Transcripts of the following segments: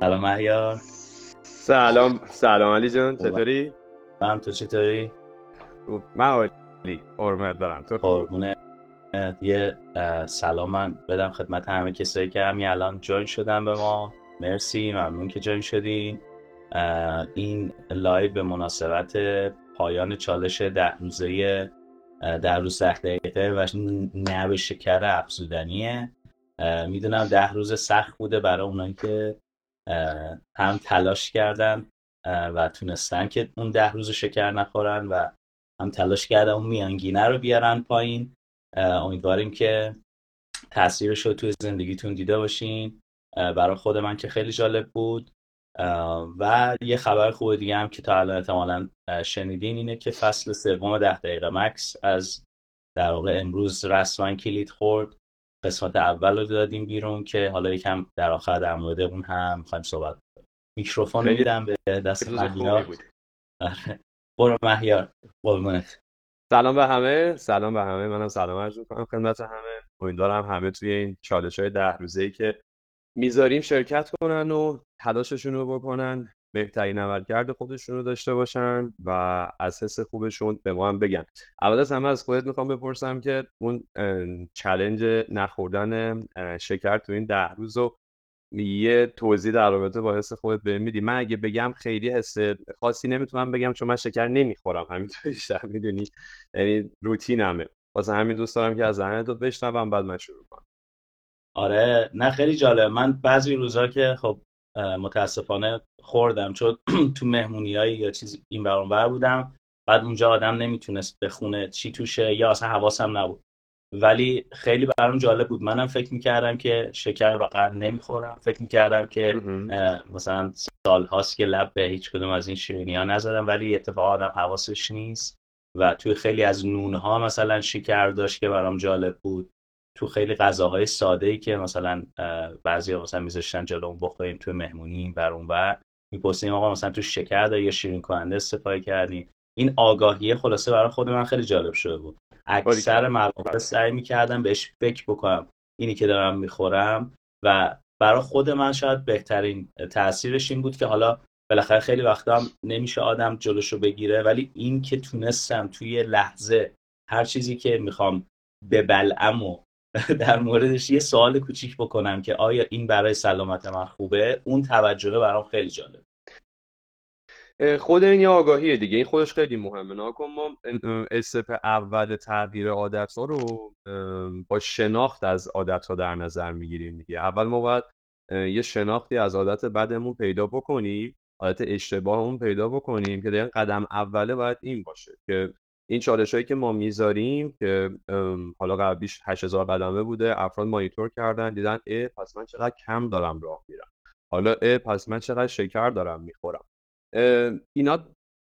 سلام مهیار. سلام سلام علی جان چطوری؟ من تو چطوری؟ من عالی حرمت دارم تو قربونت یه سلام من بدم خدمت همه کسایی که همین الان join شدن به ما. مرسی ممنون که join شدین. این live به مناسبت پایان چالش ده روزه در روز ده دقیقه و نه به شکر افزودنیه. می‌دونم ده روز سخت بوده برای اونایی که هم تلاش کردن و تونستن که اون ده روز شکر نخورن و هم تلاش کردن اون میانگینه رو بیارن پایین. امیدواریم که تاثیرش رو توی زندگیتون دیده باشین. برای خود من که خیلی جالب بود. و یه خبر خوب دیگه هم که تا الان احتمالا شنیدین اینه که فصل سوم ده دقیقه مکس از در واقع امروز رسما کلید خورد. قسمت اول رو دادیم بیرون که حالا یکم در آخر در مورد اون هم می‌خوایم صحبت میکروفون میدم به دست مهیار. آره. برو مهیار. قربونت. سلام به همه. سلام به همه. منم سلام عرض می‌کنم خدمت همه. امیدوارم همه توی این چالش های ده روزه ای که می‌ذاریم شرکت کنن و تلاششون رو بکنن. بهترین عملکرد خودشون رو داشته باشن و از حس خوبشون به ما هم بگن. اول از همه از خودت می‌خوام بپرسم که اون چلنج نخوردن شکر تو این ده روز رو یه توضیح در رابطه با حس خودت به میدی. من اگه بگم خیلی حس خاصی نمی‌تونم بگم چون من شکر نمی‌خورم. همینطور بیشتر می‌دونی. یعنی روتینمه. واسه همین دوست دارم که از ذهنت بشنوم بعد من شروع کنم. آره. نه خیلی جالب. من بعضی روزا که خب متاسفانه خوردم. چون تو مهمونیایی یا چیزی این بر بودم بعد اونجا آدم نمی‌تونست بخونه چی توشه یا اصلا حواسم نبود. ولی خیلی برام جالب بود. منم فکر می‌کردم که شکر واقعا نمی‌خورم. فکر می‌کردم که مثلا سال هاست که لب به هیچ کدوم از این شیرینی ها نزدم ولی اتفاق آدم حواسش نیست. و توی خیلی از نون ها مثلا شکر داشت که برام جالب بود. تو خیلی غذاهای ساده ای که مثلا بعضی مثلا میذاشتن جلوم بخوریم تو مهمونی بر اون بر می‌پرسیم آقا مثلا تو شکر داری یا شیرین کننده استفاده کردیم این آگاهی خلاصه برای خود من خیلی جالب شده بود. اکثر مواقع سعی می‌کردم بهش فکر بکنم اینی که دارم می‌خورم و برای خود من شاید بهترین تاثیرش این بود که حالا بالاخره خیلی وقتا هم نمیشه آدم جلوشو بگیره ولی این که تونستم توی لحظه هر چیزی که می‌خوام ببلعم و در موردش یه سوال کوچیک بکنم که آیا این برای سلامت من خوبه؟ اون توجه برام خیلی جالب. خود این یه آگاهیه دیگه. این خودش خیلی مهمه. ناکن ما استپ اول تغییر عادت ها رو با شناخت از عادت ها در نظر می‌گیریم دیگه. اول ما باید یه شناختی از عادت بدمون پیدا بکنیم. عادت اشتباهمون پیدا بکنیم که دقیقا قدم اوله باید این باشه که این چالش هایی که ما می‌ذاریم که حالا قبلیش 8000 قدمه بوده افراد مانیتور کردن دیدن اه پس من چقدر کم دارم راه میرم. حالا اه پس من چقدر شکر دارم می‌خورم. اینا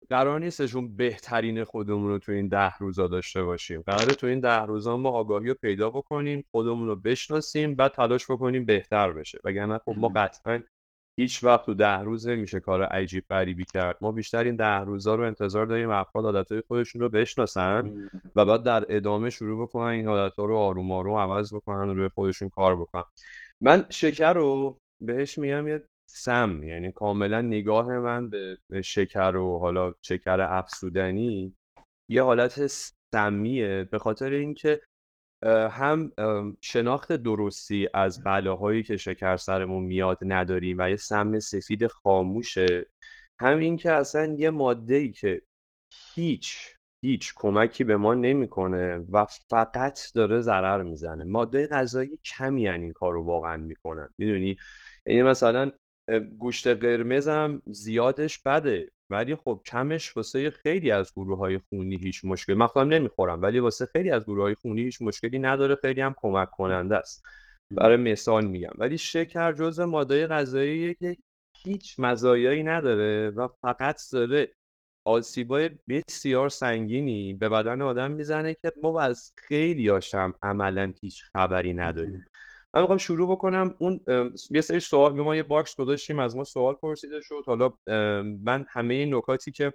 قرار نیستشون بهترین خودمون رو تو این ده روزا داشته باشیم. قراره تو این ده روزا ما آگاهی رو پیدا بکنیم خودمون رو بشناسیم بعد تلاش بکنیم بهتر بشه. وگرنه خب ما قطعا هیچ وقت تو ده روز نمیشه کار عجیب غریبی کرد. ما بیشتر این ده روزا رو انتظار داریم افراد عادتهای خودشون رو بشناسن و بعد در ادامه شروع بکنن این عادتها رو آروم آروم عوض بکنن و روی خودشون کار بکنن. من شکر رو بهش میگم یه سم یعنی کاملا نگاه من به شکر و حالا شکر افسودنی یه حالت سمیه به خاطر اینکه هم شناخت درستی از بلاهایی که شکر سرمون میاد نداریم و یه سم سفید خاموشه. همین که اصلا یه ماده ای که هیچ هیچ کمکی به ما نمی‌کنه و فقط داره ضرر می‌زنه. ماده غذایی کمی این کار رو واقعا می‌کنن. می‌دونی؟ یعنی مثلا گوشت قرمزم زیادش بده. ولی خب کمش واسه خیلی از گروه های خونی هیچ مشکل من خودم نمی‌خورم ولی واسه خیلی از گروه های خونی هیچ مشکلی نداره خیلی هم کمک کننده است. برای مثال میگم. ولی شکر جزء ماده غذایی که هیچ مزایایی نداره و فقط داره آسیبای بسیار سنگینی به بدن آدم می‌زنه که ما از خیلی هاشم عملا هیچ خبری نداریم. من می‌خوام شروع بکنم. اون یه سری سوال ما یه box گذاشتیم از ما سوال پرسیده شد. حالا من همه این نکاتی که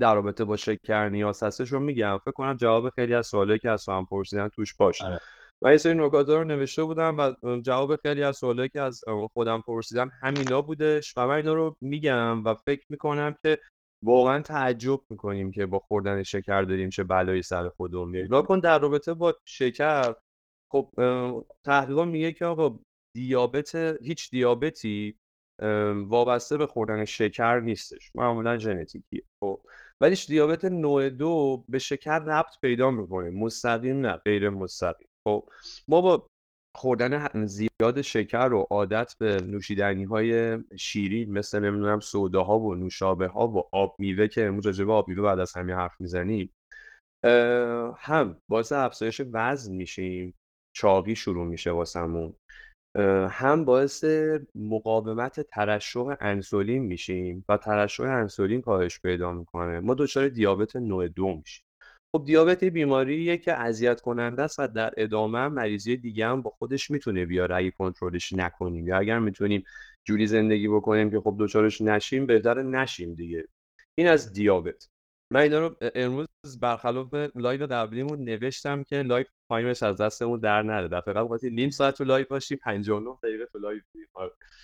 در رابطه با شکر نیاز هستش رو میگم. فکر کنم جواب خیلی از سوالایی که ازم پرسیدن توش باشه. آره. من این سری نکات رو نوشته بودم و جواب خیلی از سوالایی که از خودم پرسیدم همینا بودش و من اینا رو میگم و فکر می‌کنم که واقعا تعجب می‌کنیم که با خوردن شکر داریم چه بلایی سر خودمون میاریم کن در رابطه با شکر خب تحقیقا میگه که آقا دیابت هیچ دیابتی وابسته به خوردن شکر نیستش معمولا ژنتیکیه خب. ولی دیابت نوع دو به شکر ربط پیدا می‌کنه مستقیم نه غیر مستقیم خب. ما با خوردن زیاد شکر و عادت به نوشیدنی های شیرین مثل نمی‌دونم ها و نوشابه ها و آب میوه که امروز راجع آب میوه بعد از همین حرف می‌زنیم هم باعث افزایش وزن میشیم. چاقی شروع میشه واسمون. هم باعث مقاومت ترشح انسولین میشیم و ترشح انسولین کاهش پیدا می‌کنه. ما دچار دیابت نوع دو میشیم. خب دیابت بیماریه که اذیت کننده است و در ادامه مریضی دیگه هم با خودش می‌تونه بیاره. اگه کنترلش نکنیم یا اگر می‌تونیم جوری زندگی بکنیم که خب دچارش نشیم بهتر نشیم دیگه. این از دیابت. من اینا رو امروز برخلاف live قبلیمون نوشتم که live time ش از دستمون در نره. دفعه قبل قاطی نیم ساعت تو live باشیم 59 دقیقه تو live.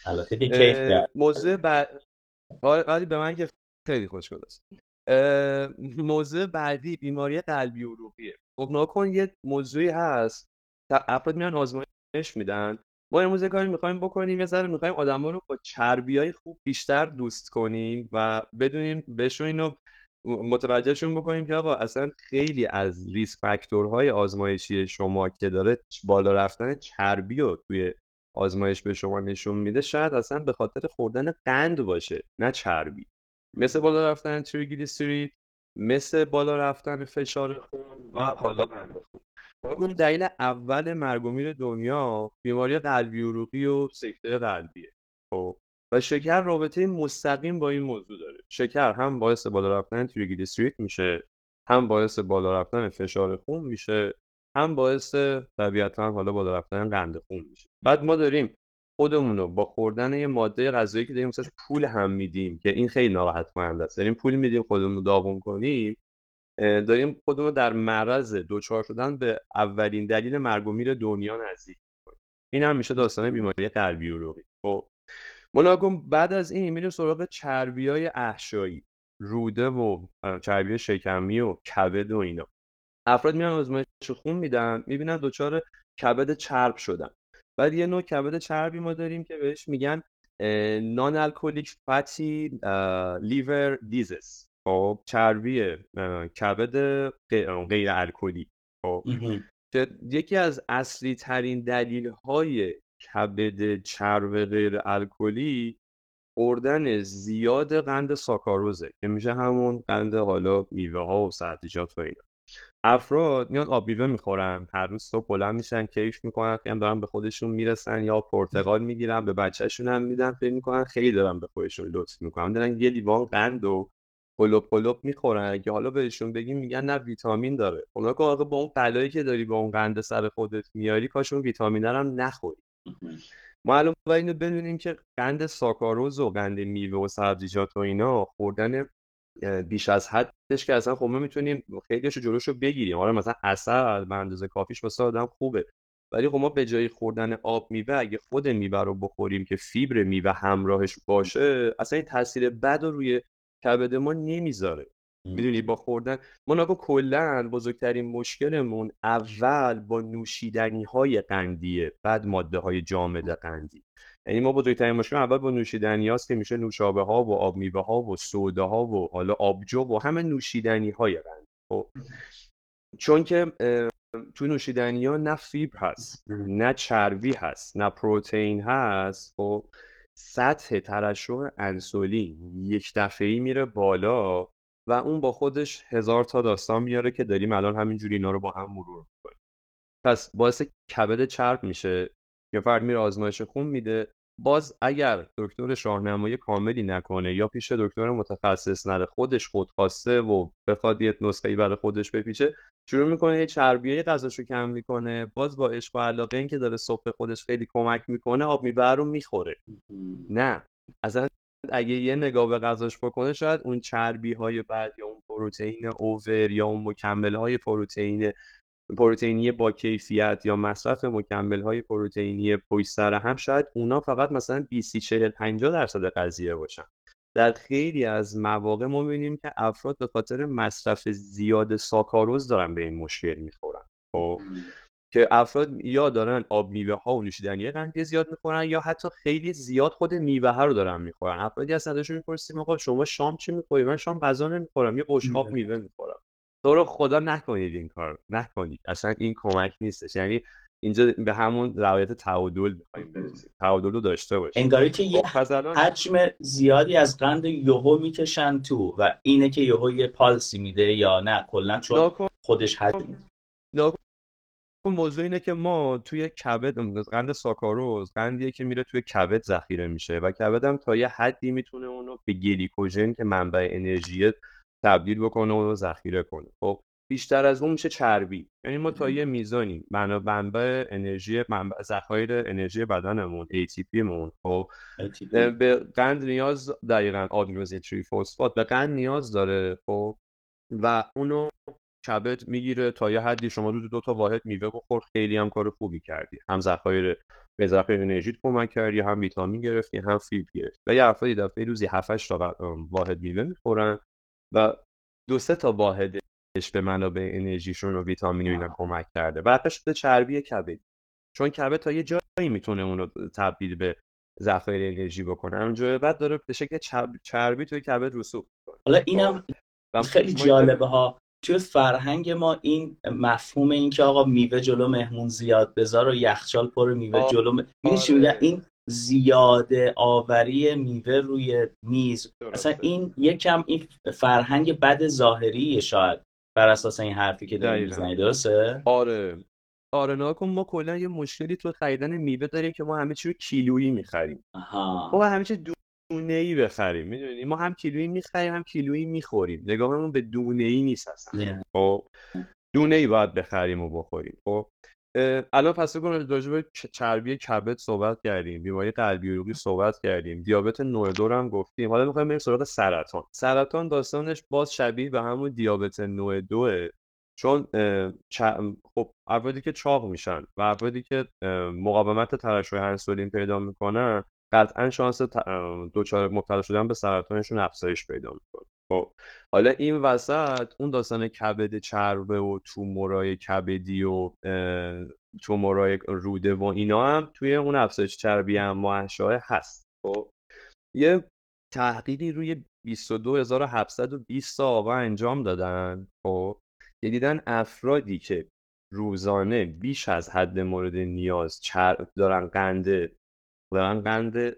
البته که موضوع بعد به من که خیلی خوش گذشت. موضوع بعدی بیماری قلبی عروقیه. خب ناکن یه موضوعی هست. افراد میان آزمایش میدن. ما امروز کاری می‌خوایم بکنیم یه ذره می‌خوایم آدم رو با چربی های خوب بیشتر دوست کنیم و بدونیم بهشون اینو متوجهشون بکنیم که آقا اصلا خیلی از ریس فاکتورهای آزمایشی شما که داره بالا رفتن چربی رو توی آزمایش به شما نشون میده شاید اصلا به خاطر خوردن قند باشه نه چربی. مثل بالا رفتن تریگلیسیرید مثل بالا رفتن فشار خون و حالا خون. دلیل اول مرگ میر دنیا بیماری قلبی عروقی و سکته قلبیه خب. و شکر رابطه مستقیم با این موضوع داره. شکر هم باعث بالا رفتن تریگلیسیرید میشه هم باعث بالا رفتن فشار خون میشه هم باعث طبیعتا حالا بالا رفتن قند خون میشه. بعد ما داریم خودمون رو با خوردن یه ماده غذایی که داریم مثلا پول هم میدیم که این خیلی ناراحت کننده است. داریم پول میدیم خودمون رو داغون کنیم. داریم خودمون در معرض دوچار شدن به اولین دلیل مرگ و میر دنیا نزدیک این هم میشه داستان بیماری قلبی عروقی. خب مناگم بعد از این میریم سراغ چربی های احشایی روده و چربی شکمی و کبد و اینا. افراد میان آزمایش خون میدن می‌بینن دچار کبد چرب شدن. بعد یه نوع کبد چربی ما داریم که بهش میگن نان الکلیک فاتی لیور دیزس خب چربی کبد غیر الکلی. خب یکی از اصلی ترین دلیل های کبد چرب غیر الکلی خوردن زیاد قند ساکاروزه که میشه همون قند حالا میوه ها و سبزیجات و اینا. افراد میان آب میوه می‌خورن هر روز صبح بلند میشن کیف می‌کنن خیلی دارن به خودشون می‌رسن یا پرتقال می‌گیرن به بچهشون هم میدن فکر می‌کنن خیلی دارن به خودشون لطف می‌کنن. دارن یه لیوان قند و پلوپ پلوپ می‌خورن که حالا بهشون بگیم میگن نه ویتامین داره. اونا که با اون بلایی که داری با اون قند سر خودت میاری کاش اون ویتامین هم نخوری. ما الان باید اینو بدونیم که قند ساکاروز و قند میوه و سبزیجات و اینا خوردن بیش از حدش که اصلا خب ما می‌تونیم خیلیشو جلوشو بگیریم. حالا مثلا اثر به اندازه کافیش واسه آدم خوبه. ولی خب ما به جای خوردن آب میوه اگه خود میوه رو بخوریم که فیبر میوه همراهش باشه اصلا این تاثیر بد رو روی کبد ما نمی‌ذاره. می‌دونی با خوردن. ما نگاه کلا بزرگترین مشکلمون اول با نوشیدنی های قندیه بعد ماده های جامد قندی. یعنی ما بزرگترین مشکل اول با نوشیدنی هاست که میشه نوشابه ها و آب میوه ها و سودا ها و حالا آبجو و همه نوشیدنی های قندی خب چون که تو نوشیدنی ها نه فیبر هست نه چربی هست نه پروتئین هست. خب سطح ترشح انسولین یک دفعه میره بالا. و اون با خودش هزار تا داستان میاره که داریم الان همینجوری اینا رو با هم مرور می‌کنیم. پس باعث کبد چرب میشه. یا فرد میره آزمایش خون میده. باز اگر دکتر شاهنمایی کاملی نکنه یا پیش دکتر متخصص نره خودش خودخواسته و بخواد یه نسخه برای خودش بپیچه شروع می‌کنه یه چربیای غذاشو کم می‌کنه. باز با عشق و علاقه این که داره صبح خودش خیلی کمک می‌کنه آب میبر رو می‌خوره. نه. اصلا اگه یه نگاه به غذاش بکنه شاید اون چربی های بعد یا اون پروتئین اوور یا اون مکمل های پروتئین پروتئینی با کیفیت یا مصرف مکمل های پروتئینی پشت سر هم شاید اونا فقط مثلا 20 40 50 درصد قضیه باشن. در خیلی از مواقع ما می‌بینیم که افراد به خاطر مصرف زیاد ساکاروز دارن به این مشکل می‌خورن. خب؟ که افراد یا دارن آب میوه ها و نوشیدنی قندی زیاد می‌خورن یا حتی خیلی زیاد خود میوه ها رو دارن می‌خورن. افرادی از ازشون می‌پرسیم آقا شما شام چی می‌خوری؟ من شام غذا نمی‌خورم یه بشقاب میوه می‌خورم. تو رو خدا نکنید این کار نکنید. اصلا این کمک نیستش. یعنی اینجا به همون روایت تعادل تعادل رو داشته باشیم. انگاری که یه خب، حجم زیادی از قند یهو می‌کشن تو و اینه که یهو یه پالسی میده یا نه کلا چون خودش حجم موضوع اینه که ما توی کبد قند ساکاروز قندیه که میره توی کبد ذخیره میشه و کبد هم تا یه حدی می‌تونه اونو به گلیکوژن که منبع انرژی تبدیل بکنه و ذخیره کنه. خب بیشتر از اون میشه چربی. یعنی ما تا یه میزانی منبع انرژی منبع ذخایر انرژی بدنمون ATP مون خب به قند نیاز دقیقا آدنوزیتری فسفات به قند نیاز داره. خب و اونو کبد می‌گیره تا یه حدی شما روز دو تا واحد میوه بخور. خیلی هم کار خوبی کردی. هم ذخایر به ذخایر انرژی کمک کردی هم ویتامین گرفتی هم فیبر گرفتی. و یه افرادی دفعه روزی 7 تا واحد میوه می‌خورن و دو سه تا واحدش به منابع انرژیشون و ویتامین اینا کمک کرده. بعد شده چربی کبد. چون کبد تا یه جایی می‌تونه اون رو تبدیل به ذخایر انرژی بکنه. همونجوری بعد داره به شکل چربی توی کبد رسوب حالا اینم خب، خیلی جالبه ها. توی فرهنگ ما این مفهوم این که آقا میوه جلو مهمون زیاد بذار و یخچال پر میوه جلو م... آره. این زیاده آوری میوه روی میز. اصلا این یکم این فرهنگ بد ظاهری شاید بر اساس این حرفی که داری می‌زنی. درسته؟ آره. آره ناکن ما کلا یه مشکلی تو خریدن میوه داریم که ما همه چی رو کیلویی می‌خریم. خب همه چی دونه ای بخریم می‌دونی؟ ما هم کیلویی می‌خریم هم کیلویی می‌خوریم. نگاهمون به دونه ای نیست اصلا. خب دونه ای باید بخریم و بخوریم. خب الان پس کنم راجع به چربی کبد صحبت کردیم بیماری قلبی عروقی صحبت کردیم دیابت نوع دو هم گفتیم. حالا می‌خوایم بریم سراغ سرطان. سرطان داستانش باز شبیه به همون دیابت نوع دوه چون خب افرادی که چاق میشن و افرادی که مقاومت ترشح انسولین پیدا می‌کنن قطعا شانس دچار مبتلا شدن به سرطانشون افزایش پیدا می‌کنه. خب حالا این وسط اون داستان کبد چربه و تومورای کبدی و تومورای روده و اینا هم توی اون افزایش چربی هم هست. خب یه تحقیقی روی 22720 آقا انجام دادن. خب دیدن افرادی که روزانه بیش از حد مورد نیاز چرب دارن قند دارن قند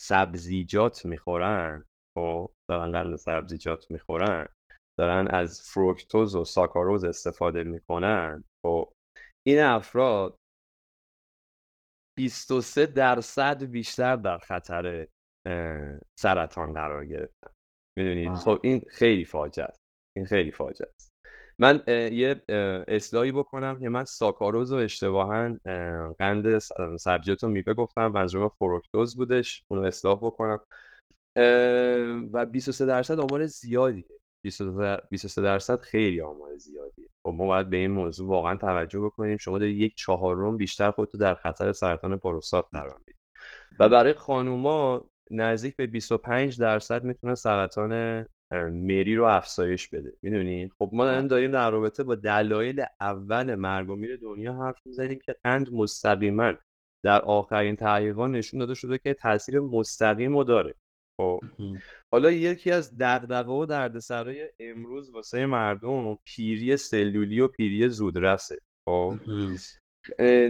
سبزیجات می‌خورن. خب دارن قند سبزیجات می‌خورن. دارن از فروکتوز و ساکاروز استفاده می‌کنن. خب این افراد 23 درصد بیشتر در خطر سرطان قرار گرفتن. می‌دونید خب این خیلی فاجعه است. این خیلی فاجعه است. من یه اصلاحی بکنم که من ساکاروز و اشتباها قند سبزیجات رو میوه گفتم منظورم فروکتوز بودش اونو اصلاح بکنم. و 23 درصد آمار زیادیه. 23 درصد خیلی آمار زیادیه. خب ما باید به این موضوع واقعا توجه بکنیم. شما در یک چهارم بیشتر خودتو در خطر سرطان پروستات قرار می‌دید. و برای خانوما نزدیک به 25 درصد می‌تونه سرطان مری رو افزایش بده. می‌دونی؟ خب ما داریم در رابطه با دلایل اول مرگ و میر دنیا حرف می‌زنیم که قند مستقیما در آخرین تحقیقات نشون داده شده که تاثیر مستقیم رو داره. خب. حالا یکی از دغدغه و دردسرای امروز واسه مردم پیری سلولی و پیری زودرسه. خب.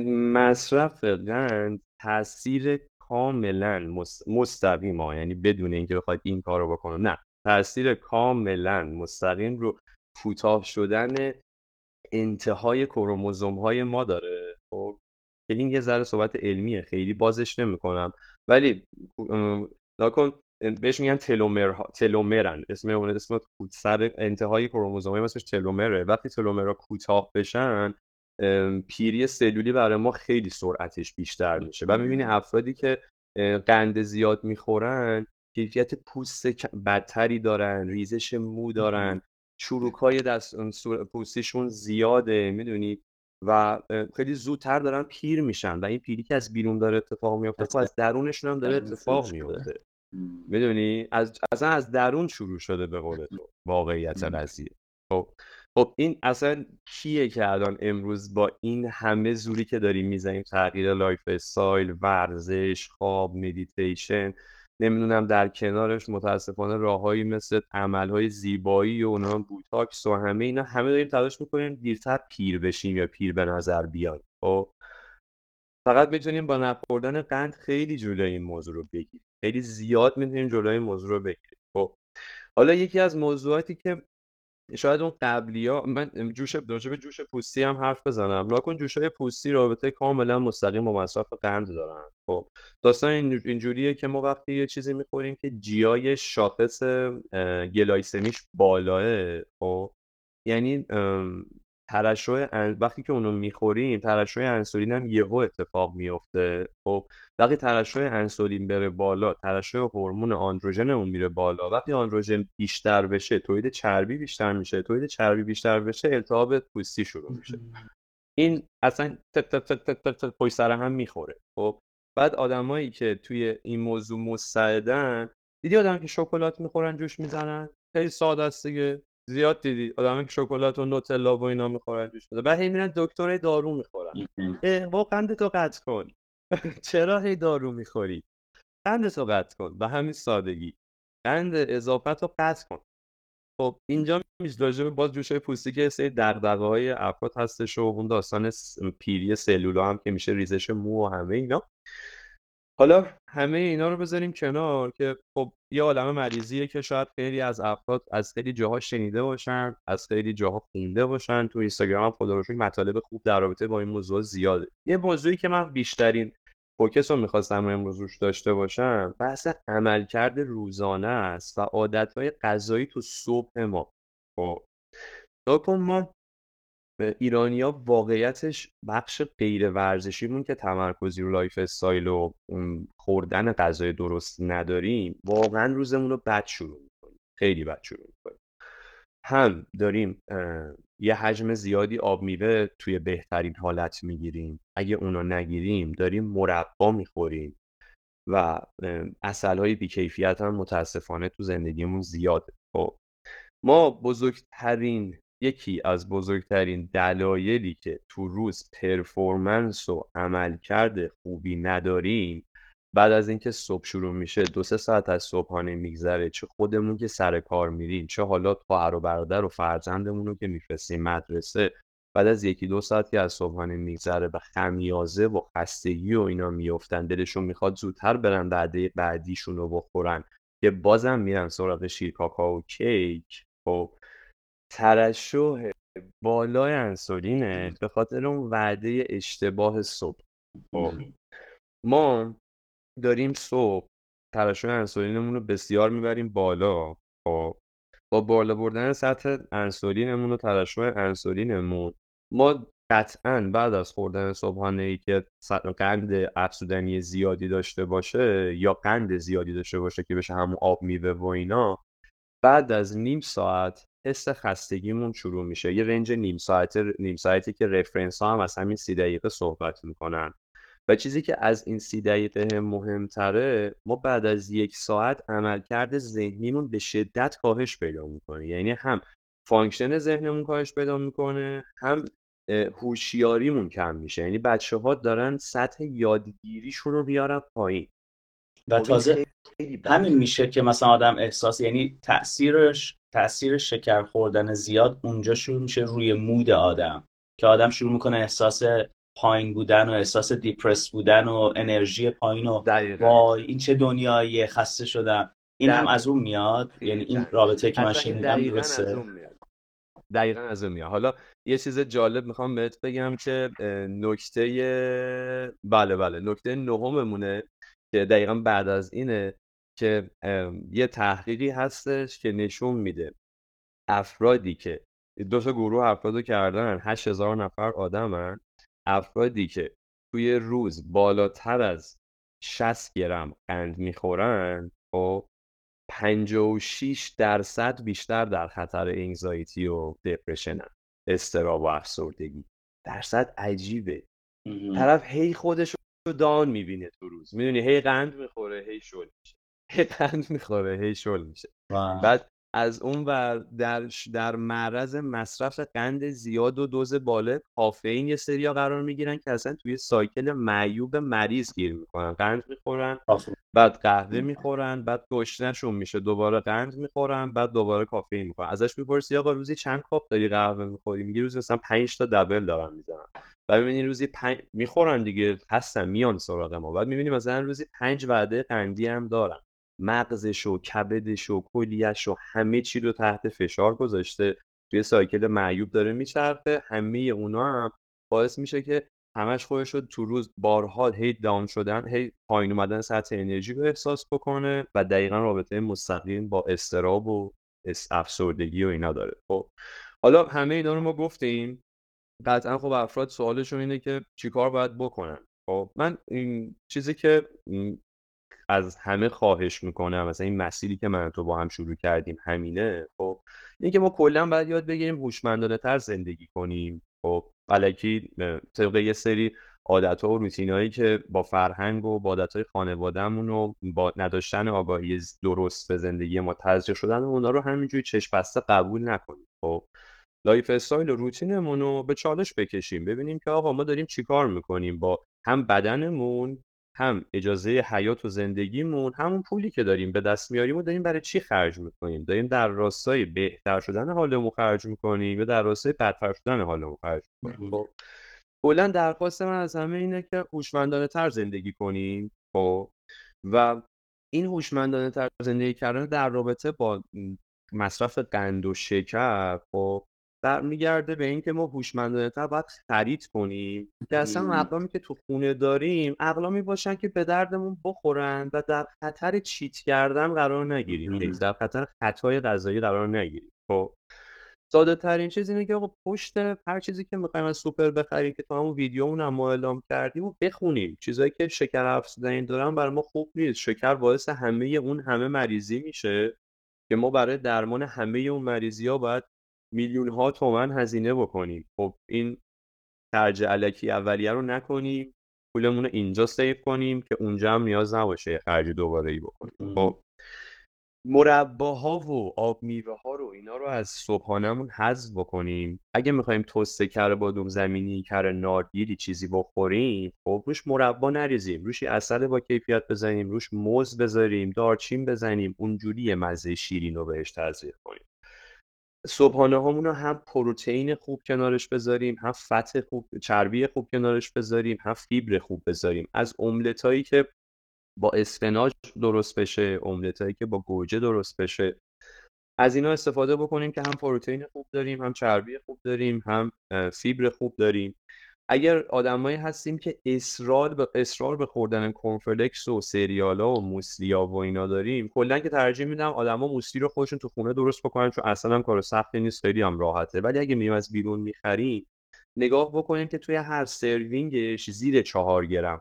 مصرف قند تاثیر کاملا مستقیم ها یعنی بدون اینکه بخواید این کار رو بکنه. نه. تاثیر کاملا مستقیم رو کوتاه شدن انتهای کروموزوم های ما داره. خب این یه ذره صحبت علمیه خیلی بازش نمی‌کنم. ولی نکن بهش میگن تلومر تلومرن. اسم اون اسم سر انتهای کروموزوم اسمش تلومره. وقتی تلومرها کوتاه بشن پیری سلولی برای ما خیلی سرعتش بیشتر میشه. و می‌بینی افرادی که قند زیاد می‌خورن کیفیت پوست بدتری دارن ریزش مو دارن چروک های دست پوستیشون زیاده می‌دونی؟ و خیلی زودتر دارن پیر میشن و این پیری که از بیرون داره اتفاق میفته خب از درونشون هم داره اتفاق میفته می‌دونی؟ از اصلا از درون شروع شده به قول تو واقعیت قضیه. خب خب این اصلا کیه که الان امروز با این همه زوری که داریم می‌زنیم؟ تغییر lifestyle ورزش خواب مدیتیشن. نمی‌دونم در کنارش متاسفانه راههایی مثل عملهای زیبایی و اونا بوتاکس و همه اینا همه داریم تلاش می‌کنیم دیرتر پیر بشیم یا پیر به نظر بیاد. خب؟ فقط می‌تونیم با نخوردن قند خیلی جلوی این موضوع رو بگیریم. خیلی زیاد می‌تونیم جلوی این موضوع رو بگیریم. خب؟ حالا یکی از موضوعاتی که شاید اون قبلی ها من جوش به جوش پوستی هم حرف بزنم. ناکن جوش های پوستی رابطه کاملا مستقیم با مصرف قند دارن. خب داستان اینجوریه که ما وقتی یه چیزی می‌خوریم که جیای شاخص گلایسمیش بالاه خب یعنی ترشح وقتی که اونو می‌خوریم ترشح انسولین هم یهو اتفاق میفته خب وقتی ترشح انسولین بره بالا ترشح هورمون آندروژن اون میره بالا. وقتی آندروژن بیشتر بشه تولید چربی بیشتر میشه. تولید چربی بیشتر بشه التهاب پوستی شروع میشه. این اصلا تک تک تک تک تک سر هم می‌خوره. خب بعد آدمایی که توی این موضوع مستعدن دیدی آدم که شکلات می‌خورن جوش می‌زنن؟ خیلی ساده است دیگه. زیاد دیدی. آدم که شکلات و نوتلا و اینا می‌خورن جوش بده بعد هی میرن دکتر دارو می‌خورن. با قند تو قطع کن. چرا هی دارو می‌خوری؟ قند تو قطع کن. به همین سادگی. قند اضافت رو قطع کن. خب اینجا میشه باز جوش های پوستی که سری دقدقه های افراد هستش و اون داستان پیری سلولا هم که میشه ریزش مو و همه اینا. حالا همه اینا رو بذاریم کنار که خب یه عالم مریضیه که شاید خیلی از افراد از خیلی جاها شنیده باشن از خیلی جاها خونده باشن. تو اینستاگرام هم خدا مطالب خوب در رابطه با این موضوع زیاده. یه موضوعی که من بیشترین focus رو می‌خواستم امروز روش داشته باشم بحث عملکرد روزانه است و عادتهای غذایی تو صبح ما. خب ما ایرانیا واقعیتش بخش غیر ورزشیمون که تمرکزی رو lifestyle و خوردن غذای درست نداریم واقعا روزمون رو بد شروع می‌کنیم. خیلی بد شروع می‌کنیم. هم داریم یه حجم زیادی آب میوه توی بهترین حالت می‌گیریم. اگه اونو نگیریم داریم مربا می‌خوریم و اصل های بیکیفیت هم متاسفانه تو زندگیمون زیاده. خب ما بزرگترین یکی از بزرگترین دلایلی که تو روز پرفورمنس و عملکرد خوبی نداریم بعد از اینکه صبح شروع میشه دو سه ساعت از صبحانه میگذره چه خودمون که سر کار میریم چه حالا خواهر و برادر و فرزندمون رو که میفرستیم مدرسه بعد از یکی دو ساعتی از صبحانه میگذره به خمیازه و خستگی و اینا میفتن دلشون می‌خواد زودتر برن بعده بعدیشون رو بخورن که بازم میرن سراغ شیر کاکائو کیک. خب ترشح بالای انسولینه به خاطر اون وعده اشتباه صبح. خب. ما داریم صبح ترشح انسولینمون رو بسیار می‌بریم بالا خب. با بالا بردن سطح انسولینمون و ترشح انسولینمون ما قطعا بعد از خوردن صبحانه ای که قند افزودنی زیادی داشته باشه یا قند زیادی داشته باشه که بشه همون آب میوه و اینا بعد از نیم ساعت حس خستگیمون شروع میشه. یه range نیم ساعت نیم ساعتی که reference ها هم از همین سی دقیقه صحبت می‌کنن. و چیزی که از این سی دقیقه مهمتره ما بعد از یک ساعت عملکرد ذهنیمون به شدت کاهش پیدا می‌کنه. یعنی هم function ذهنمون کاهش پیدا می‌کنه هم هوشیاریمون کم میشه. یعنی بچه ها دارن سطح یادگیریشون رو بیارن پایین. و خب تازه همین میشه که مثلا آدم احساس یعنی تاثیرش تاثیر شکر خوردن زیاد اونجا شروع میشه روی مود آدم. که آدم شروع می‌کنه احساس پایین بودن و احساس دیپرس بودن و انرژی پایین و وای این چه دنیایی خسته شدم. این هم از اون میاد. یعنی این رابطه که من شنیدم درسته. دقیقا از اون میاد. حالا یه چیز جالب می‌خوام بهت بگم که نکته بله بله. نکته نهممونه. که دقیقا بعد از اینه که یه تحقیقی هستش که نشون میده افرادی که دو تا گروه افرادو کردن هشت هزار نفر آدمن افرادی که توی روز بالاتر از 60 گرم قند می‌خورن خب 56 درصد بیشتر در خطر انگزایتی و دپرشن استراب و افسردگی. درصد عجیبه. طرف هی خودش رو دان می‌بینه تو روز. می‌دونی؟ هی قند می‌خوره هی شل میشه. هی قند می‌خوره هی شل میشه. بعد از اون ور در, در معرض مصرف قند زیاد و دوز بالا کافئین یه سریا قرار می‌گیرن که اصلا توی سایکل معیوب مریض گیر می‌کنن. قند می‌خورن بعد قهوه می‌خورن بعد گشنشون میشه دوباره قند می‌خورن بعد دوباره کافئین می‌خورن. ازش می‌پرسی آقا روزی چند کاپ داری قهوه می‌خوری؟ میگی روزی مثلا 5 تا دبل دارن می‌زنن بعد می‌بینی روزی پنج می‌خورن دیگه هستن میان سراغ ما. بعد می‌بینی مثلا روزی پنج وعده قندی هم دارن. مغزش و کبدش و کلیش و همه چی رو تحت فشار گذاشته. توی سایکل معیوب داره میچرخه. همه اونا هم باعث میشه که همش خودش رو تو روز بارها هی داون شدن هی پایین اومدن سطح انرژی رو احساس بکنه و دقیقا رابطه مستقیم با استراب و افسردگی و اینا داره. خب حالا همه اینا رو ما گفتیم. قطعا خب افراد سوالشون اینه که چیکار باید بکنن؟ خب من این چیزی که از همه خواهش می‌کنم. مثلا این مسیری که من تو با هم شروع کردیم همینه. خب اینکه ما کلا باید یاد بگیریم هوشمندانه تر زندگی کنیم. خب علکی طبق یه سری عادت ها و روتین هایی که با فرهنگ و با عادت های خانوادهمون و با نداشتن آگاهی درست به زندگی ما تزریق شدن اونا رو همینجوری چشم بسته قبول نکنیم. خب lifestyle و روتینمون رو به چالش بکشیم. ببینیم که آقا ما داریم چیکار می‌کنیم با هم بدنمون هم اجازه حیات و زندگیمون همون پولی که داریم به دست میاریم و داریم برای چی خرج می‌کنیم؟ داریم در راستای بهتر شدن حالمون خرج می‌کنیم یا در راستای بدتر شدن حالمون خرج می‌کنیم؟ خب. کلا درخواست من از همه اینه که هوشمندانه تر زندگی کنیم خب؟ و این هوشمندانه تر زندگی کردن در رابطه با مصرف قند و شکر خب؟ برمیگرده به اینکه ما تر باید خرید کنیم. که اصلا اقلامی که تو خونه داریم اقلامی باشن که به دردمون بخورن و در خطر چیت کردن قرار نگیریم. در خطر خطای غذایی قرار نگیریم. خب ساده ترین چیز اینه که پشت هر چیزی که می‌خوایم از سوپر بخریم که تو همون ویدیو هم ما اعلام کردیم و بخونیم. چیزایی که شکر افزودنی دارن برای ما خوب نیست. شکر باعث همه اون همه مریضی میشه که ما برای درمان همه اون مریضی ها باید میلیون ها تومن هزینه بکنیم. خب این خرج علکی اولیه رو نکنیم پولمون رو اینجا سیف کنیم که اونجا هم نیاز نباشه خرج دوباره ای بکنیم خب مرباها و آب میوه ها رو اینا رو از صبحانهمون حذف بکنیم. اگه می‌خوایم توسته کره بادوم زمینی کره نارگیری چیزی بخوریم خب روش مربا نریزیم. روش اصل با کیفیت بزنیم روش موز بذاریم دارچین بزنیم. اونجوری مزه شیرین رو بهش تزریق کنیم. صبحانه هامون رو هم پروتئین خوب کنارش بذاریم هم فت خوب چربی خوب کنارش بذاریم هم فیبر خوب بذاریم. از املت هایی که با اسفناج درست بشه املت هایی که با گوجه درست بشه. از اینا استفاده بکنیم که هم پروتئین خوب داریم هم چربی خوب داریم هم فیبر خوب داریم. اگر آدمایی هستیم که اصرار به اصرار به خوردن کنفلکس و سریالا و موسلیا و اینا داریم کلا که ترجیح میدم آدما موسلی رو خودشون تو خونه درست بکنن چون اصلا هم کار سختی نیست خیلی هم راحته. ولی اگه میریم از بیرون می‌خریم نگاه بکنیم که توی هر سروینگش زیر چهار گرم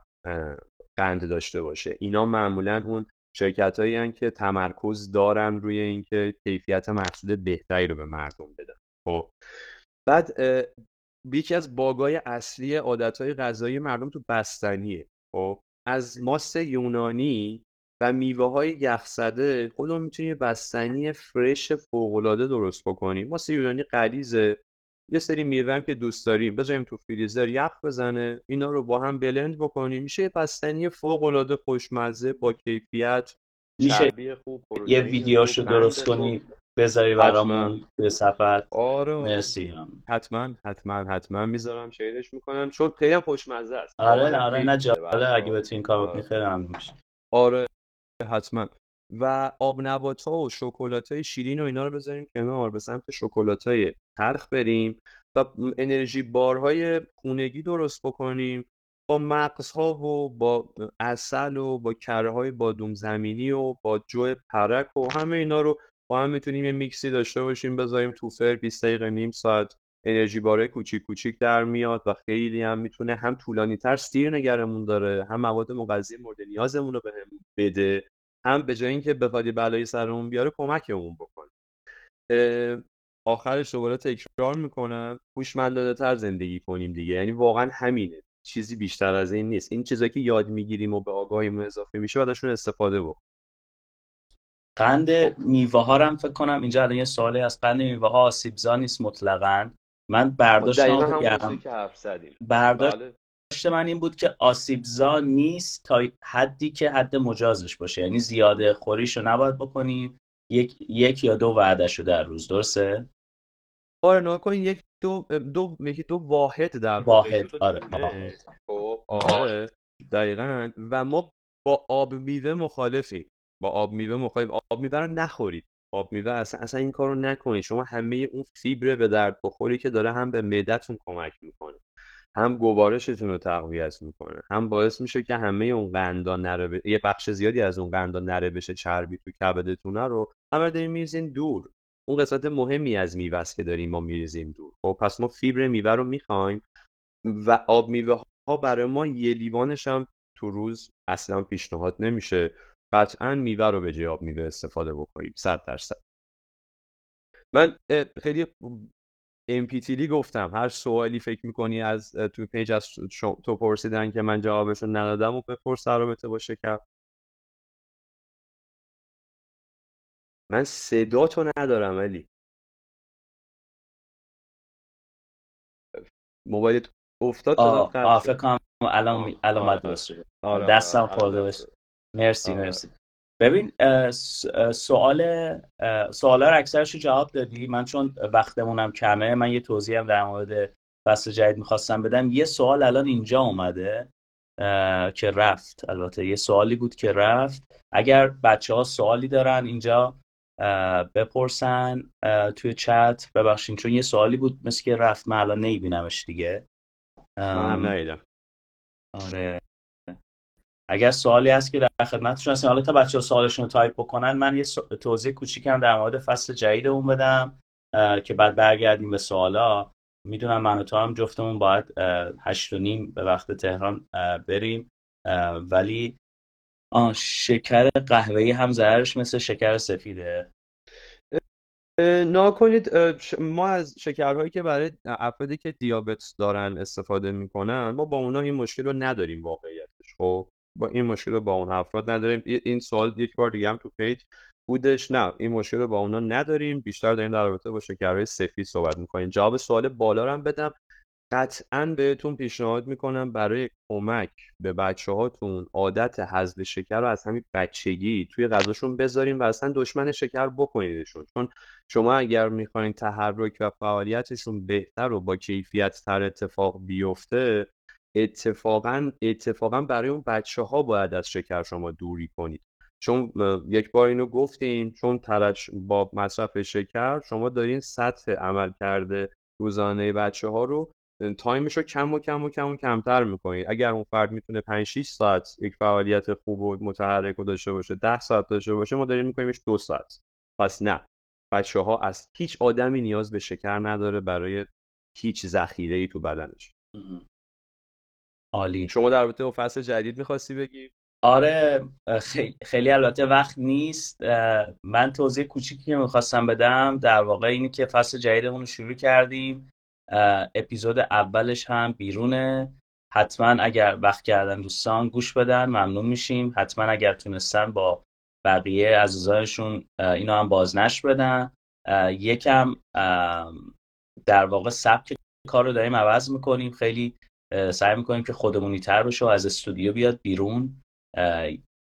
قند داشته باشه. اینا معمولا اون شرکت هایی که تمرکز دارن روی اینکه کیفیت محصول بهتری رو به مردم بدن. خب. بعد یکی از باگای اصلی عادتهای غذایی مردم تو بستنیه. خب از ماست یونانی و میوه های یخزده خودمون می‌تونیم بستنی فرش فوقالعاده درست بکنیم. ماست یونانی غلیظه. یه سری میوه هم که دوست داریم بذاریم تو فریزر یخ بزنه اینا رو با هم بلند بکنیم. میشه بستنی فوق العاده خوشمزه با کیفیت میشه خوب یه ویدیوشو درست کنی؟ بذاری برامون به صفحت آره. مرسی. حتما حتما حتما. می‌ذارم شیرش می‌کنم. چون خیلی هم خوشمزه است. آره آره نه جالب اگه بتونین کار بکنی هم میشه آره حتما. و آب نبات ها و شکلات های شیرین و اینا رو بذاریم کنار. به سمت شکلات های ترخ بریم و انرژی بارهای خونگی درست بکنیم. با مغزها و با اصل و با کره های بادوم زمینی و با جو پرک و همه اینا رو هم می‌تونیم یه میکسی داشته باشیم بذاریم تو فر 20 دقیقه نیم ساعت انرژی باره کوچیک کوچیک در میاد و خیلی هم می‌تونه هم طولانی تر سیر نگرمون داره هم مواد مغذی مورد نیازمون رو بهمون بده هم به جای اینکه بخواد بلایی سرمون بیاره کمکمون بکنه. آخرش دوباره تکرار می‌کنم. هوشمندانه تر زندگی کنیم دیگه. یعنی واقعا همینه. چیزی بیشتر از این نیست. این چیزایی که یاد می‌گیریم و به آگاهیمون اضافه میشه ازشون استفاده بکنیم. قند میوه ها هم فکر کنم اینجا الان یه سوالی از قند میوه ها آسیبزا نیست مطلقا. من برداشتم برداشت بله. من این بود که آسیبزا نیست تا حدی که حد مجازش باشه. یعنی زیاده خوریش رو نباید بکنیم یک, یک یا دو وعدهش رو در روز درسته؟ آره نگاه یک دو دو یکی دو واحد در واحد آره خب، آره دقیقا. و ما با آب میوه مخالفی با آب میوه مخالف آب میوه نخورید. آب میوه اصلا اصلا این کارو نکنید. شما همه اون فیبر به درد بخوری که داره هم به معدتون کمک می‌کنه هم گوارشتون رو تقویت می‌کنه هم باعث میشه که همه اون قندا نره یه بخش زیادی از اون قندا نره بشه چربی تو کبدتونه رو. همه داریم میریزین دور. اون قسمت مهمی از میوه که داریم ما میریزیم دور. خب پس ما فیبر میوه رو می‌خوایم و آب میوه ها برای ما یه لیوانش هم تو روز اصلا پیشنهاد نمیشه. قطعا میوه رو به جای آب میوه استفاده بکنیم صد درصد. من خیلی impatiently گفتم هر سوالی فکر می‌کنی از تو page از تو پرسیدن که من جوابشون ندادم و بپرس رابطه با شکر. من صداتو ندارم علی. موبایلت افتاد آه فکر کنم الان الان آره. آره، دستم خورده بشه. مرسی مرسی. ببین سوال سوالا رو اکثرش جواب دادی. من چون وقتمونم کمه من یه توضیح هم در مورد فصل جدید می‌خواستم بدم. یه سوال الان اینجا اومده که رفت. البته یه سوالی بود که رفت. اگر بچه ها سوالی دارن اینجا بپرسن توی چت ببخشین چون یه سوالی بود مثل که رفت من الان نیبینمش دیگه. من آره. اگر سوالی هست که در خدمتشون هستین حالا تا بچه ها سوالشون رو تایپ بکنن من یه توضیح کوچیکم در مورد فصل جدید اون بدم که بعد برگردیم به سوالا. می‌دونم من و تو هم جفتمون باید هشت و نیم به وقت تهران بریم. ولی آه شکر قهوه‌ای هم ضررش مثل شکر سفیده. ناکنید ما از شکرهایی که برای افرادی که دیابت دارن استفاده می‌کنن ما با اونا این مشکل رو نداریم واقعیتش خب؟ با این مشکل رو با اون افراد نداریم. این سوال یک بار دیگه هم تو پیج بودش. نه این مشکل رو با اونا نداریم. بیشتر داریم در رابطه با شکرهای سفید صحبت می‌کنیم. جواب سوال بالا هم بدم. قطعا بهتون پیشنهاد می‌کنم برای کمک به بچه هاتون عادت حذف شکر رو از همین بچگی توی غذاشون بذاریم و اصلا دشمن شکر بکنیدشون چون شما اگر می‌خواین تحرک و فعالیتشون بهتر و با کیفیت تر اتفاق بیفته اتفاقا اتفاقا برای اون بچه ها باید از شکر شما دوری کنید. چون یک بار اینو گفتیم چون ترش با مصرف شکر شما دارین سطح عمل کرده روزانه بچه ها رو time ش رو کم و کم و کم و کمتر می‌کنید اگر اون فرد می‌تونه 5 6 ساعت یک فعالیت خوب و متحرک رو داشته باشه 10 ساعت داشته باشه ما داریم میکنیمش دو ساعت. پس نه بچه ها از هیچ آدمی نیاز به شکر نداره برای هیچ ذخیره ای تو بدنش. عالی. شما در رابطه با فصل جدید می‌خواستی بگی؟ آره خیلی البته وقت نیست. من توضیح کوچیکی که می‌خواستم بدم در واقع اینه که فصل جدیدمون رو شروع کردیم. اپیزود اولش هم بیرونه. حتما اگر وقت کردن دوستان گوش بدن ممنون میشیم. حتما اگر تونستن با بقیه عزیزانشون اینو هم بازنش بدن. یکم در واقع سبک کار رو داریم عوض می‌کنیم. خیلی سعی می‌کنیم که خودمونی تر بشه و از استودیو بیاد بیرون.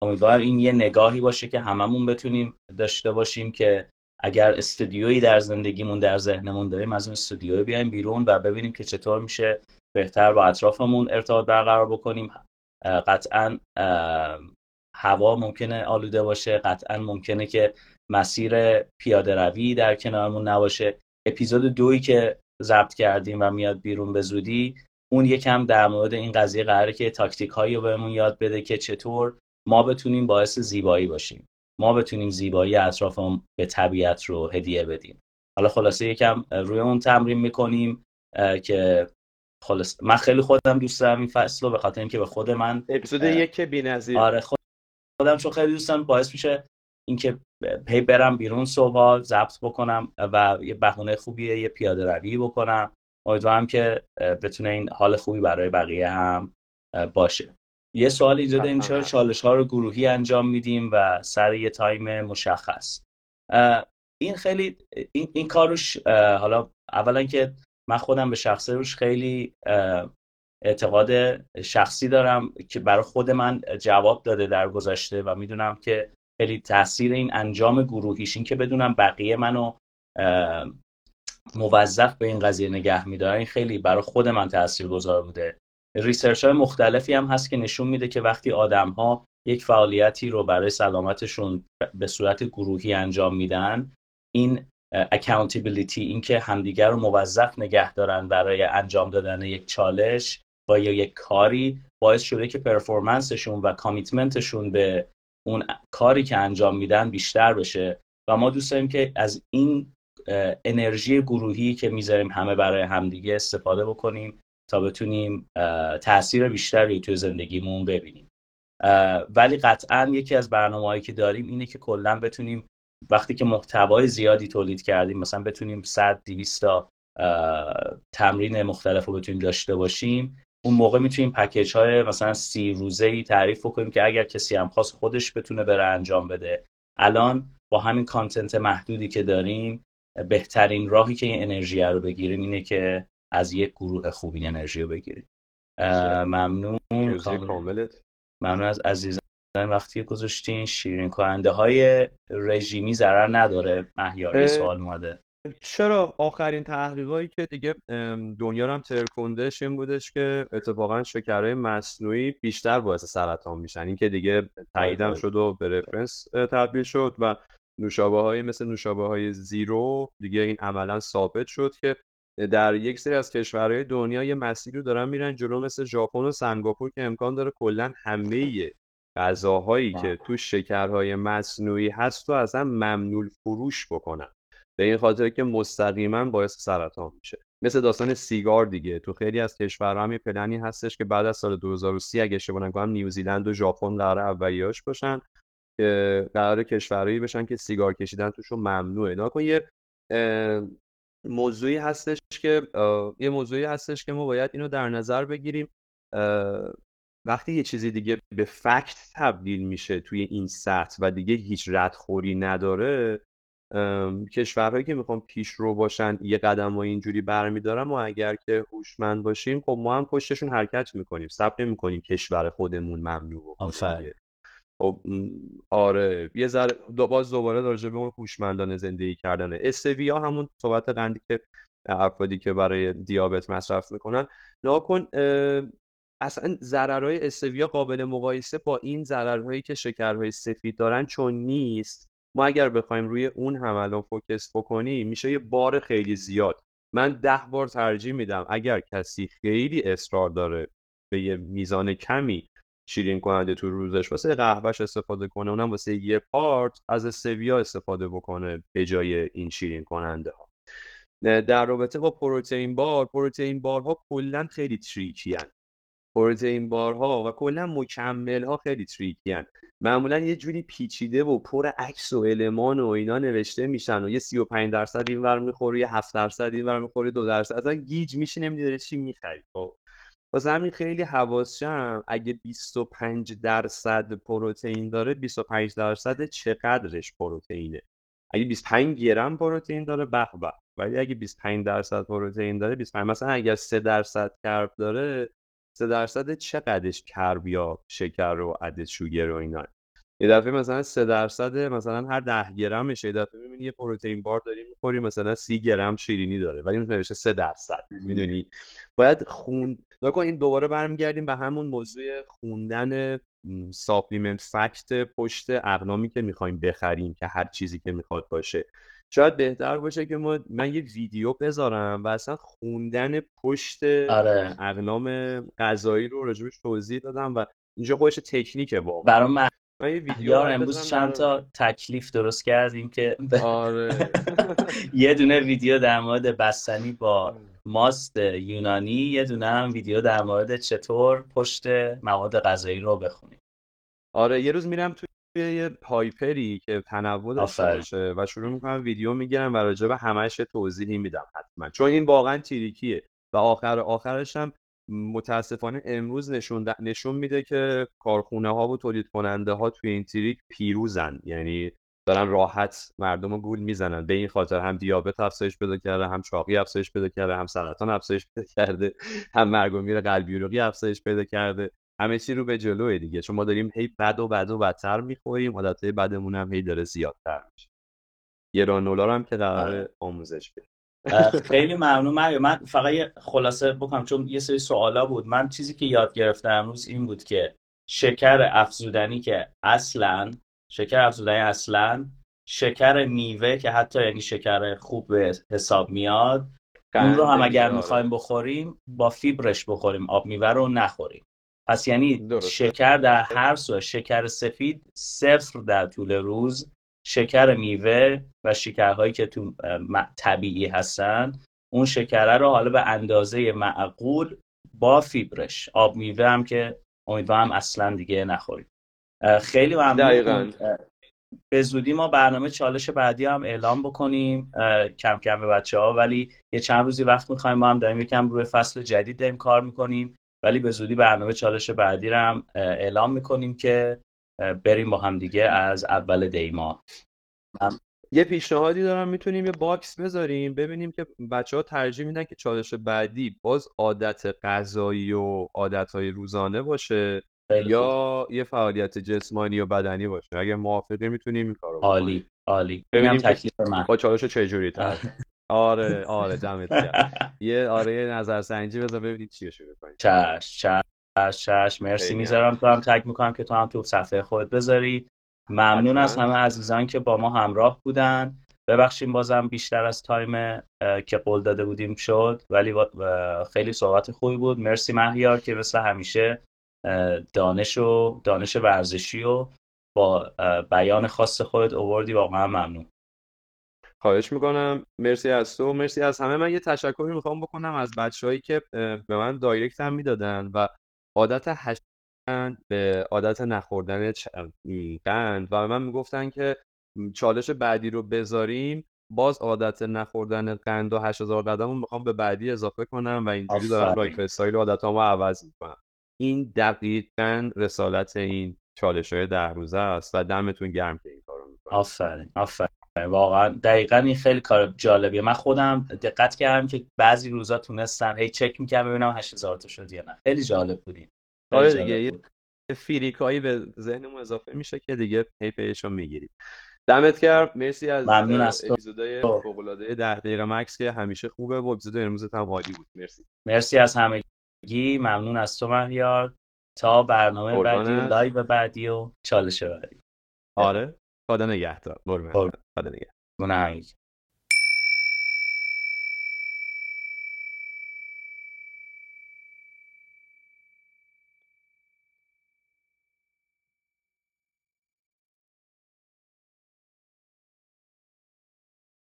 امیدوارم این یه نگاهی باشه که هممون بتونیم داشته باشیم که اگر استودیویی در زندگیمون در ذهنمون داریم از اون استودیو بیایم بیرون و ببینیم که چطور میشه بهتر با اطرافمون ارتباط برقرار بکنیم. قطعا هوا ممکنه آلوده باشه قطعا ممکنه که مسیر پیاده روی در کنارمون نباشه. اپیزود دویی که ضبط کردیم و میاد بیرون به زودی اون یکم در مورد این قضیه قراره که تاکتیک هایی رو بهمون یاد بده که چطور ما بتونیم باعث زیبایی باشیم. ما بتونیم زیبایی اطرافمون به طبیعت رو هدیه بدیم. حالا خلاصه یکم روی اون تمرین می‌کنیم که خلاص من خیلی خودم دوست دارم این فصل رو به خاطر اینکه به خود من اپیزود یک بی‌نظیر آره خودم چون خیلی دوستم باعث میشه اینکه پی برم بیرون صبح ضبط بکنم و یه بهونه خوبیه یه پیاده روی بکنم. امیدوارم که بتونه این حال خوبی برای بقیه هم باشه. یه سوال ایجاد این چرا چالش ها رو گروهی انجام میدیم و سر یه تایم مشخص؟ این خیلی این, این کاروش حالا اولا که من خودم به شخصه روش خیلی اعتقاد شخصی دارم که برای خود من جواب داده در گذشته و می‌دونم که خیلی تاثیر این انجام گروهیش این که بدونم بقیه منو موظف به این قضیه نگه میدارن این خیلی برای خود من تاثیر گذار بوده. research های مختلفی هم هست که نشون میده که وقتی آدم ها یک فعالیتی رو برای سلامتشون به صورت گروهی انجام میدن این accountability اینکه همدیگر رو موظف نگه دارن برای انجام دادن یک چالش با یا یک کاری باعث شده که performance شون و commitment شون به اون کاری که انجام میدن بیشتر بشه. و ما دوست داریم که از این انرژی گروهی که می‌ذاریم همه برای همدیگه استفاده بکنیم تا بتونیم تاثیر بیشتری توی زندگیمون ببینیم. ولی قطعا یکی از برنامه که داریم اینه که کلا بتونیم وقتی که محتوای زیادی تولید کردیم مثلا بتونیم 100 200 تا تمرین مختلف رو بتونیم داشته باشیم اون موقع می‌تونیم پکیج های مثلا سی روزه ای تعریف کنیم که اگر کسی هم خواست خودش بتونه بره انجام بده. الان با همین کانتنت محدودی که داریم بهترین راهی که این انرژی رو بگیریم اینه که از یک گروه خوبی انرژی رو بگیریم. ممنون. ممنون از عزیزان وقتی گذاشتین. شیرین کننده های رژیمی ضرر نداره. مهیاری سوال اومده. چرا آخرین تحقیقاتی که دیگه دنیا رو هم ترکوندش این بودش که اتفاقا شکرهای مصنوعی بیشتر باعث سرطان میشن. این که دیگه تاییدم شد و به رفرنس تبدیل شد و نوشابه های مثل نوشابه های زیرو دیگه این عملا ثابت شد که در یک سری از کشورهای دنیا یه مسیری رو دارن میرن جلو مثل ژاپن و سنگاپور که امکان داره کلا همه غذاهایی که تو شکرهای مصنوعی هست و اصلا ممنوع فروش بکنن. به این خاطر که مستقیما باعث سرطان میشه. مثل داستان سیگار دیگه. تو خیلی از کشورها هم یه پلنی هستش که بعد از سال 2030 اگه اشتباه نکنم نیوزیلند و ژاپن قرار اولیاش باشن. قرار کشورهایی بشن که سیگار کشیدن توشون ممنوعه. نکن یه موضوعی هستش که یه موضوعی هستش که ما باید اینو در نظر بگیریم. وقتی یه چیزی دیگه به فکت تبدیل میشه توی این سطح و دیگه هیچ ردخوری نداره کشورهایی که می‌خوان پیش رو باشن یه قدم و اینجوری برمیدارن ما اگر که هوشمند باشیم خب ما هم پشتشون حرکت می‌کنیم. ثبت می‌کنیم کشور خودمون ممنوع بکنیم خب آره. یه ذره باز دوباره راجع به اون هوشمندانه زندگی کردن استویا همون صحبت قندی که افرادی که برای دیابت مصرف می‌کنن. ناکن اصلا ضررهای استویا قابل مقایسه با این ضررهایی که شکرهای سفید دارن چون نیست. ما اگر بخوایم روی اون هم الان فوکس بکنیم میشه یه بار خیلی زیاد. من ده بار ترجیح میدم اگر کسی خیلی اصرار داره به یه میزان کمی شیرین کننده تو روزش واسه قهوهش استفاده کنه اونم واسه یه پارت از استویا استفاده بکنه به جای این شیرین کننده ها در رابطه با پروتئین بار پروتئین بارها کلا خیلی تریکی هن. پروتئین بارها و کلا مکمل ها خیلی تریکی هن. معمولا یه جوری پیچیده و پر عکس و المان و اینا نوشته میشن و یه 35 درصد این ور می‌خوری یه 7 درصد این ور می‌خوری 2 درصد اصلا گیج میشی نمی‌دونی چی می‌خری خب واسه همین خیلی حواسشم اگه 25 درصد پروتئین داره 25 درصد چقدرش پروتئینه؟ اگه 25 گرم پروتئین داره به به. ولی اگه 25 درصد پروتئین داره 25 مثلا اگر 3 درصد کرب داره 3 درصد چقدرش کرب یا شکر و عدد شوگر و اینا؟ یه دفعه مثلا 3 درصد مثلا هر 10 گرمش یه دفعه می‌بینی یه پروتئین بار داری می‌خوری مثلا 30 گرم شیرینی داره ولی اون نوشته 3 درصد می‌دونی؟ باید خون نکن این دوباره برمیگردیم به همون موضوع خوندن ساپلیمنت فکت پشت اقنامی که می‌خوایم بخریم که هر چیزی که می‌خواد باشه. شاید بهتر باشه که ما من یه ویدیو بذارم و اصلا خوندن پشت آره. اقنام غذایی رو راجبش توضیح دادم و اینجا خودش تکنیکه با برای من یه ویدیو امروز چند تا تکلیف درست کردیم که آره. یه دونه ویدیو در مورد بستنی با ماست یونانی یه دونه هم ویدیو در مورد چطور پشت مواد غذایی رو بخونیم. آره یه روز میرم توی یه هایپری که تنوع داشته باشه و شروع می‌کنم ویدیو می‌گیرم و راجع به همش توضیحی میدم حتما. چون این واقعا تریکیه و آخر آخرش هم متاسفانه امروز نشون, نشون میده که کارخونه ها و تولید کننده ها توی این تریک پیروزن. یعنی دارن راحت مردم رو گول می‌زنن. به این خاطر هم دیابت افزایش پیدا کرده هم چاقی افزایش پیدا کرده هم سرطان افزایش پیدا کرده هم مرگ و میر قلبی عروقی افزایش پیدا کرده. همه چی رو به جلوه دیگه. چون ما داریم هی بد و بد و بدتر می‌خوریم. عادتهای بدمون هم هی داره زیادتر میشه. گرانولا هم که قرار. آموزش بده. خیلی ممنون من من فقط یه خلاصه بکنم چون یه سری سوالا بود. من چیزی که یاد گرفتم امروز این بود که شکر افزودنی که اصلا شکر افزودنی اصلا شکر میوه که حتی یعنی شکر خوب به حساب میاد اون رو هم اگر می‌خوایم بخوریم با فیبرش بخوریم آب میوه رو نخوریم. پس یعنی شکر در هر صورت شکر سفید صفر در طول روز شکر میوه و شکرهایی که تو طبیعی هستن اون شکره رو حالا به اندازه معقول با فیبرش. آب میوه هم که امیدوارم اصلا دیگه نخوریم. خیلی ممنون. به زودی ما برنامه چالش بعدی هم اعلام بکنیم. کم کم به بچه ها ولی یه چند روزی وقت می‌خوایم. ما هم داریم یکم روی فصل جدید داریم کار می‌کنیم. ولی به زودی برنامه چالش بعدی رو هم اعلام می‌کنیم که بریم با هم دیگه از اول دی ماه. یه پیشنهادی دارم می‌تونیم یه box بذاریم ببینیم که بچه ها ترجیح میدن که چالش بعدی باز عادت غذایی و عادت های روزانه باشه یا یه فعالیت جسمانی و بدنی باشه. اگه موافقی می‌تونیم این کارو عالی عالی. ببینیم تکلیف من. با چالش چجوری تر. آره آره دمت یه آره نظرسنجی بذار ببینید چی شروع کنیم چش چش چش مرسی می‌ذارم. تو هم تک می‌کنم که تو هم تو صفحه خود بذاری. ممنون از همه عزیزان که با ما همراه بودن. ببخشیم بازم بیشتر از تایم که قول داده بودیم شد ولی خیلی صحبت خوبی بود. مرسی مهیار که مثل همیشه دانش و دانش ورزشی و با بیان خاص خودت اووردی واقعا ممنون. خواهش می‌کنم. مرسی از تو. مرسی از همه. من یه تشکری می‌خوام بکنم از بچههایی که به من دایرکت هم می‌دادن و عادت هشت به عادت نخوردن قند و من می‌گفتن که چالش بعدی رو بذاریم. باز عادت نخوردن قند و 8000 قدمون می‌خوام به بعدی اضافه کنم و اینجوری دارم lifestyle عادت ها عوض می‌کنم. این دقیقا رسالت این چالش های ده روزه است و دمتون گرم که این کارو می‌کنم آفرین آفرین. واقعا دقیقا این خیلی کار جالبیه. من خودم دقت کردم که بعضی روزا تونستم هی چک می‌کردم ببینم 8000 تا شد یا نه. خیلی جالب بودین آره دیگه یه فیریکایی به ذهنمون اضافه میشه که دیگه هی پیشو می‌گیریم. دمت گرم. مرسی از ممنون از اپیزودهای فوق العاده 10 دقیقه مکس که همیشه خوبه و اپیزود امروز هم عالی بود. مرسی. مرسی از همگی. ممنون از تو مهیار. تا برنامه بعدی لایو بعدی و چالش بعدی. آره. خدا نگهدار قربان خدا نگهدار